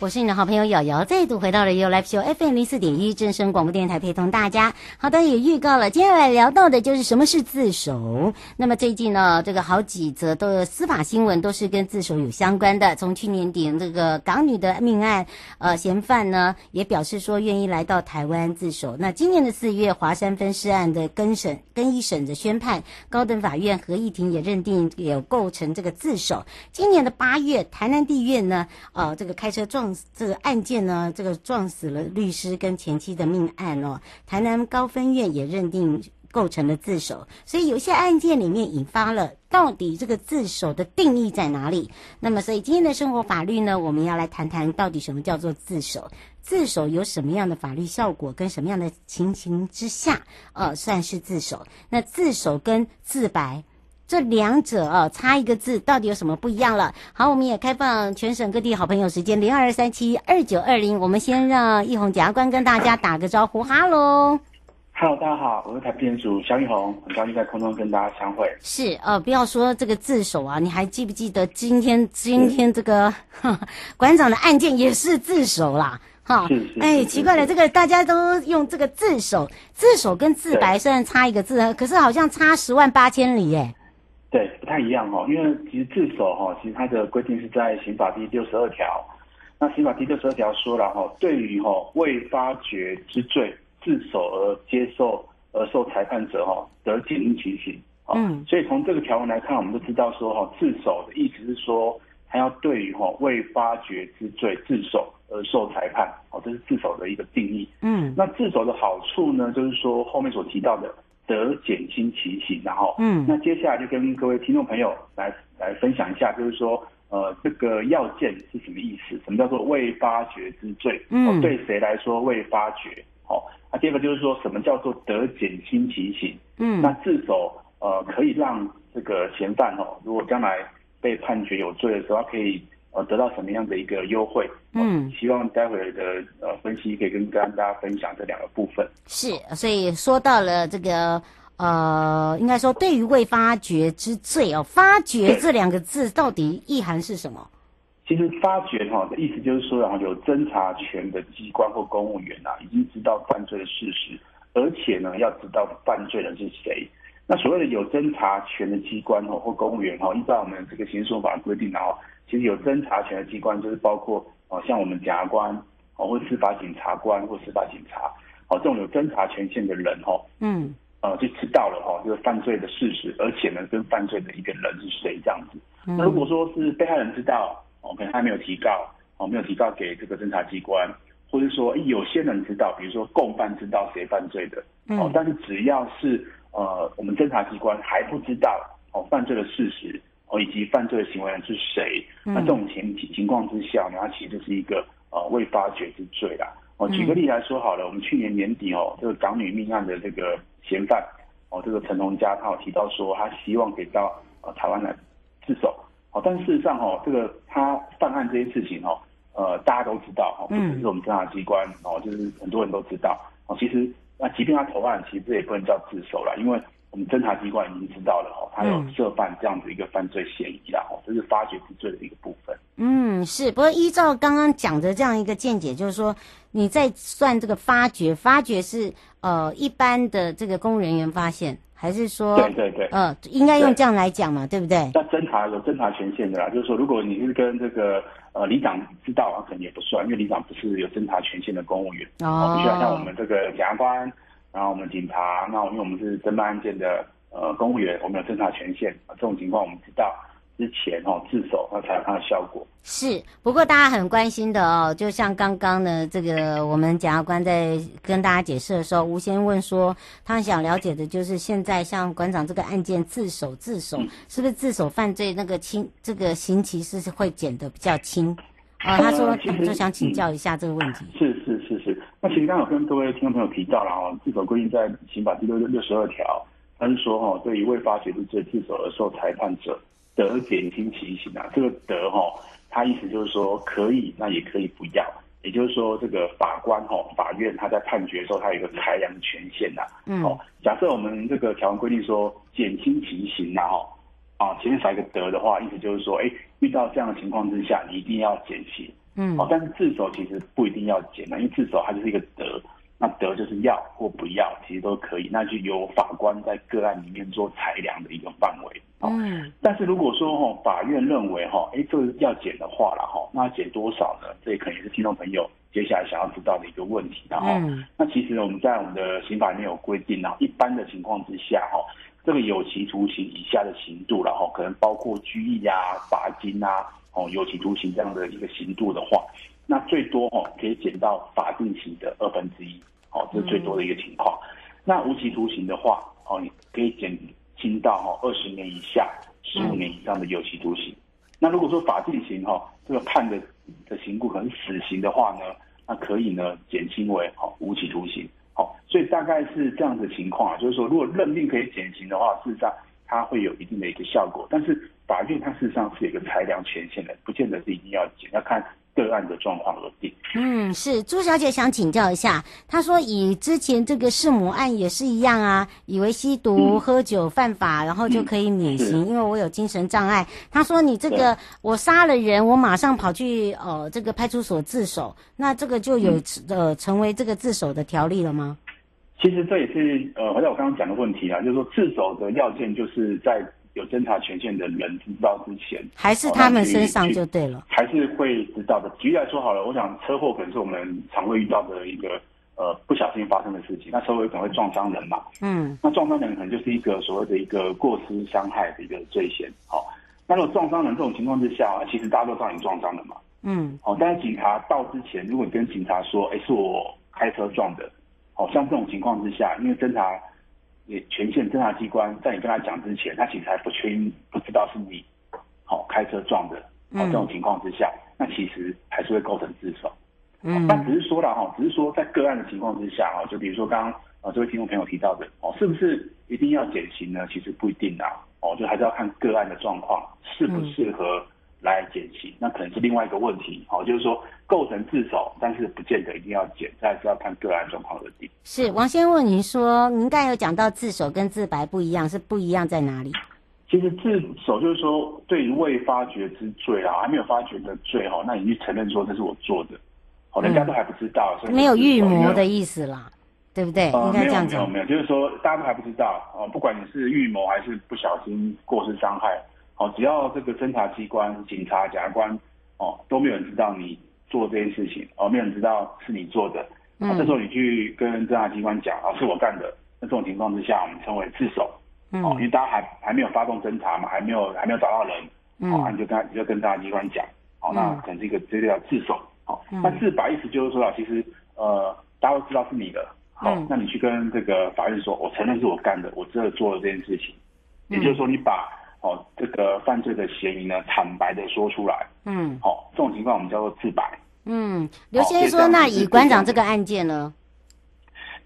我是你的好朋友瑶瑶，再度回到了 u Life Show FM 零四点一正声广播电台，陪同大家。好的，也预告了，接下来聊到的就是什么是自首。那么最近呢，这个好几则的司法新闻都是跟自首有相关的。从去年底这个港女的命案，呃，嫌犯呢也表示说愿意来到台湾自首。那今年的四月，华山分尸案的更审更一审的宣判，高等法院合议庭也认定有构成这个自首。今年的八月，台南地院呢，呃，这个开车撞。这个案件呢，这个撞死了律师跟前妻的命案哦，台南高分院也认定构成了自首，所以有些案件里面引发了到底这个自首的定义在哪里？那么，所以今天的生活法律呢，我们要来谈谈到底什么叫做自首，自首有什么样的法律效果，跟什么样的情形之下，呃，算是自首？那自首跟自白。这两者啊，差一个字，到底有什么不一样了？好，我们也开放全省各地好朋友时间零二三七二九二零，我们先让奕弘检察官跟大家打个招呼，哈喽。哈喽，大家好，我是台北地检署萧奕弘，很高兴在空中跟大家相会。是，呃，不要说这个自首啊，你还记不记得今天今天这个馆长的案件也是自首啦？哈。哎，奇怪了，这个大家都用这个自首，自首跟自白虽然差一个字，可是好像差十万八千里耶。对，不太一样哈，因为其实自首哈，其实它的规定是在刑法第六十二条。那刑法第六十二条说了哈，对于哈未发觉之罪自首而接受而受裁判者哈，得减轻其刑。嗯，所以从这个条文来看，我们就知道说哈，自首的意思是说，他要对于哈未发觉之罪自首而受裁判。哦，这是自首的一个定义。嗯，那自首的好处呢，就是说后面所提到的。得减轻其刑，然后，嗯，那接下来就跟各位听众朋友来来分享一下，就是说，呃，这个要件是什么意思？什么叫做未发觉之罪？嗯，对谁来说未发觉？好，那第二个就是说什么叫做得减轻其刑？嗯，那自首，呃，可以让这个嫌犯哦，如果将来被判决有罪的时候，他可以。呃，得到什么样的一个优惠？嗯，希望待会的呃分析可以跟跟大家分享这两个部分。是，所以说到了这个呃，应该说对于未发觉之罪哦，发觉这两个字到底意涵是什么？其实发觉哈的意思就是说，然后有侦查权的机关或公务员啊，已经知道犯罪的事实，而且呢，要知道犯罪人是谁。那所谓的有侦查权的机关哦或公务员哈，依照我们这个刑事诉讼法规定然后。其实有侦查权的机关就是包括哦，像我们检察官哦，或司法检察官或司法警察，哦，这种有侦查权限的人哦，嗯，呃，就知道了哈，这个犯罪的事实，而且呢，跟犯罪的一个人是谁这样子。那如果说是被害人知道，哦，可能他没有提告，哦，没有提告给这个侦查机关，或者说有些人知道，比如说共犯知道谁犯罪的，哦，但是只要是呃，我们侦查机关还不知道哦，犯罪的事实。哦，以及犯罪的行为人是谁？嗯、那这种情情况之下，那其实就是一个呃未发觉之罪啦。哦，举个例来说好了，我们去年年底哦，这个港女命案的这个嫌犯哦，这个陈同佳，他有提到说他希望可以到呃台湾来自首。哦，但事实上哦，这个他犯案这些事情哦，呃，大家都知道哦，不只是我们侦查机关哦，就是很多人都知道哦。其实那即便他投案，其实这也不能叫自首了，因为。我们侦查机关已经知道了哈，他有涉犯这样子一个犯罪嫌疑啦，这是发觉之罪的一个部分。嗯，是。不过依照刚刚讲的这样一个见解，就是说你在算这个发觉，发觉是呃一般的这个公务人员发现，还是说对对对，呃，应该用这样来讲嘛，对，对不对？那侦查有侦查权限的啦，就是说如果你是跟这个呃里长知道啊，可能也不算，因为里长不是有侦查权限的公务员哦，必须要像我们这个检察官。然后我们警察，那因为我们是侦办案件的呃公务员，我们有侦查权限啊，这种情况我们知道之前哦自首，那才有它的效果。是，不过大家很关心的哦，就像刚刚呢，这个我们检察官在跟大家解释的时候，吴先问说，他想了解的就是现在像馆长这个案件自首自首，嗯、是不是自首犯罪那个轻这个刑期是会减的比较轻？啊、呃，他说就想请教一下这个问题。嗯、是是是是。那其实刚好跟各位听众朋友提到了哈，自首规定在刑法第六六十二条，他是说哦，对于未发觉之罪自首而受裁判者，得减轻其刑啊。这个得哈，他意思就是说可以，那也可以不要。也就是说，这个法官哈、哦，法院他在判决的时候，他有一个裁量的权限呐。嗯。哦，假设我们这个条文规定说减轻其刑呐，哈，啊，前面少一个得的话，意思就是说，哎，遇到这样的情况之下，你一定要减刑。嗯。哦，但是自首其实不一定要减的，因为自首它就是一个得。那得就是要或不要，其实都可以，那就由法官在个案里面做裁量的一个范围。嗯，但是如果说哈，法院认为哈，哎，这个要减的话了哈，那减多少呢？这也可能也是听众朋友接下来想要知道的一个问题。然后，那其实我们在我们的刑法里面有规定呢，一般的情况之下哈，这个有期徒刑以下的刑度，然后可能包括拘役啊、罚金啊、哦有期徒刑这样的一个刑度的话。那最多哦，可以减到法定刑的二分之一，哦，这是最多的一个情况。嗯、那无期徒刑的话，哦，你可以减轻到哦二十年以下十五年以上的有期徒刑。嗯、那如果说法定刑哈，这个判的的刑度可能死刑的话呢，那可以呢减轻为哦无期徒刑。好，所以大概是这样的情况啊，就是说如果认定可以减刑的话，事实上它会有一定的一个效果。但是法院它事实上是有一个裁量权限的，不见得是一定要减，要看。个案的状况而定。嗯，是朱小姐想请教一下，她说以之前这个弑母案也是一样啊，以为吸毒、嗯、喝酒犯法，然后就可以免刑，嗯、因为我有精神障碍。她说你这个我杀了人，我马上跑去呃这个派出所自首，那这个就有、嗯、呃成为这个自首的条例了吗？其实这也是呃，回到我刚刚讲的问题啊，就是说自首的要件就是在。有侦查权限的人知道之前，还是他们身上就对了，还是会知道的。举例来说好了，我想车祸可能是我们常会遇到的一个呃不小心发生的事情。那车祸可能会撞伤人嘛，嗯，那撞伤人可能就是一个所谓的一个过失伤害的一个罪嫌。好，那如果撞伤人这种情况之下，其实大家都知道你撞伤了嘛，嗯，好，但是警察到之前，如果你跟警察说，哎，是我开车撞的，好像这种情况之下，因为侦查。也权限侦查机关在你跟他讲之前，他其实还不确定，不知道是你好、哦、开车撞的。好、哦，这种情况之下，那其实还是会构成自首。嗯，但只是说了哈，只是说在个案的情况之下哈，就比如说刚刚啊这位听众朋友提到的哦，是不是一定要减刑呢？其实不一定啊。哦，就还是要看个案的状况适不适合。来减刑，那可能是另外一个问题，好，就是说构成自首，但是不见得一定要减，这还是要看个案状况而定。是王先问您说，您刚才有讲到自首跟自白不一样，是不一样在哪里？其实自首就是说，对于未发觉之罪啊，还没有发觉的罪哈，那你去承认说这是我做的，好，人家都还不知道，没有预谋的意思啦，对不对？应该这样讲。没有没有没有，就是说大家都还不知道啊，不管你是预谋还是不小心过失伤害。哦，只要这个侦查机关、警察、检察官，哦，都没有人知道你做这件事情，哦，没有人知道是你做的，嗯，这时候你去跟侦查机关讲，哦，是我干的，那这种情况之下，我们称为自首，嗯，哦，因为大家还还没有发动侦查嘛，还没有还没有找到人，嗯，哦，你就跟你就跟侦查机关讲，哦，那可能是一个这个叫自首，哦，那自白意思就是说啊，其实呃，大家都知道是你的，好，那你去跟这个法院说，我承认是我干的，我真的做了这件事情，也就是说你把。哦，这个犯罪的嫌疑呢，坦白的说出来。嗯，好、哦，这种情况我们叫做自白。嗯，刘先生说，哦、那以馆长这个案件呢？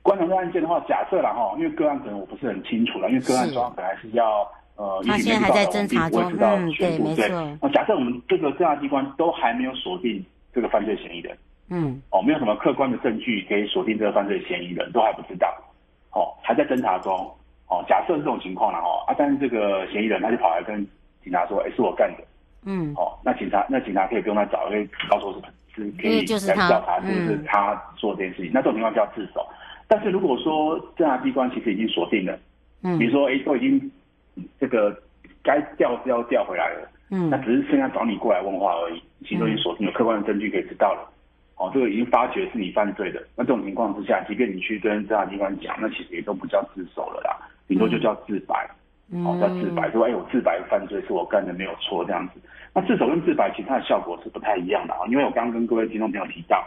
馆长这个案件的话，假设了哈，因为个案可能我不是很清楚了，因为个案状况本来是要是呃，他现在还在侦查中，嗯，对，没错。那假设我们这个侦查机关都还没有锁定这个犯罪嫌疑人，嗯，哦，没有什么客观的证据可以锁定这个犯罪嫌疑人，都还不知道，哦，还在侦查中。哦，假设是这种情况了哦，啊，但是这个嫌疑人他就跑来跟警察说，哎，是我干的，嗯，哦，那警察那警察可以不用再找，因为告诉我是是可以来调查是不是他做这件事情，嗯、那这种情况叫自首。但是如果说侦查机关其实已经锁定了，嗯，比如说哎都已经这个该调是要调回来了，嗯，那只是剩下找你过来问话而已，其实都已经锁定了，客观的证据可以知道了。哦，这个已经发觉是你犯罪的，那这种情况之下，即便你去跟侦查机关讲，那其实也都不叫自首了啦，顶多就叫自白。嗯、哦，叫自白，说哎，我自白犯罪是我干的，没有错这样子。那自首跟自白其实它的效果是不太一样的啊，因为我刚刚跟各位听众朋友提到，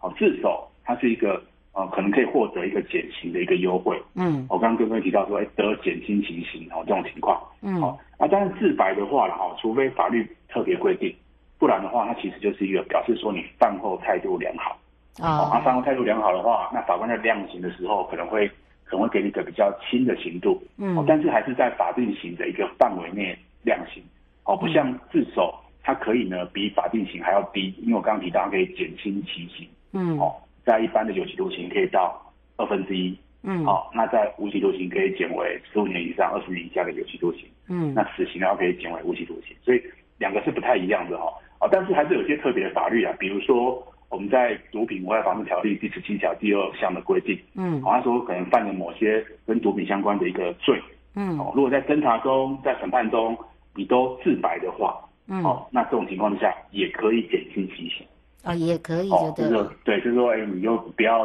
哦，自首它是一个呃可能可以获得一个减刑的一个优惠。嗯，我刚刚跟各位提到说，哎，得减轻其刑哦这种情况。嗯，好、哦，啊，但是自白的话了哈，除非法律特别规定。不然的话，它其实就是一个表示说你犯后态度良好。哦，啊，犯后态度良好的话，那法官在量刑的时候可能会可能会给你一个比较轻的刑度。嗯，但是还是在法定刑的一个范围内量刑。哦，不像自首，它可以呢比法定刑还要低，因为我刚刚提到它可以减轻其刑。嗯，哦，在一般的有期徒刑可以到二分之一，嗯，好，那在无期徒刑可以减为十五年以上二十年以下的有期徒刑，嗯，那死刑的话可以减为无期徒刑，所以两个是不太一样的哈，啊，但是还是有些特别的法律啊，比如说我们在毒品危害防治条例第十七条第二项的规定，嗯，好，他说可能犯了某些跟毒品相关的一个罪，嗯，哦，如果在侦查中在审判中你都自白的话，嗯，哦，那这种情况之下也可以减轻其刑。哦，也可以，哦，就对了。对，就是说，哎，你就不要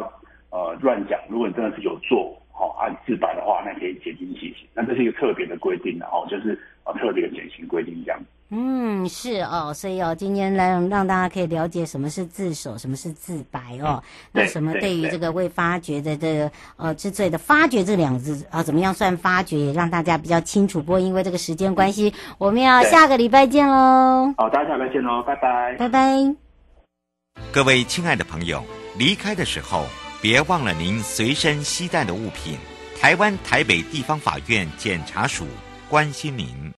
呃乱讲。如果你真的是有做，好、哦、按自白的话，那可以减轻其刑。那这是一个特别的规定的哦，就是啊特别的减刑规定这样。嗯，是哦，所以哦，今天来让大家可以了解什么是自首，什么是自白哦。那什么对于这个未发觉的这个呃之罪的发觉这两个字啊，怎么样算发觉，也让大家比较清楚。不过因为这个时间关系，我们要下个礼拜见喽。好，大家下礼拜见喽，拜拜，拜拜。各位亲爱的朋友，离开的时候别忘了您随身携带的物品。台湾台北地方法院检察署关心您。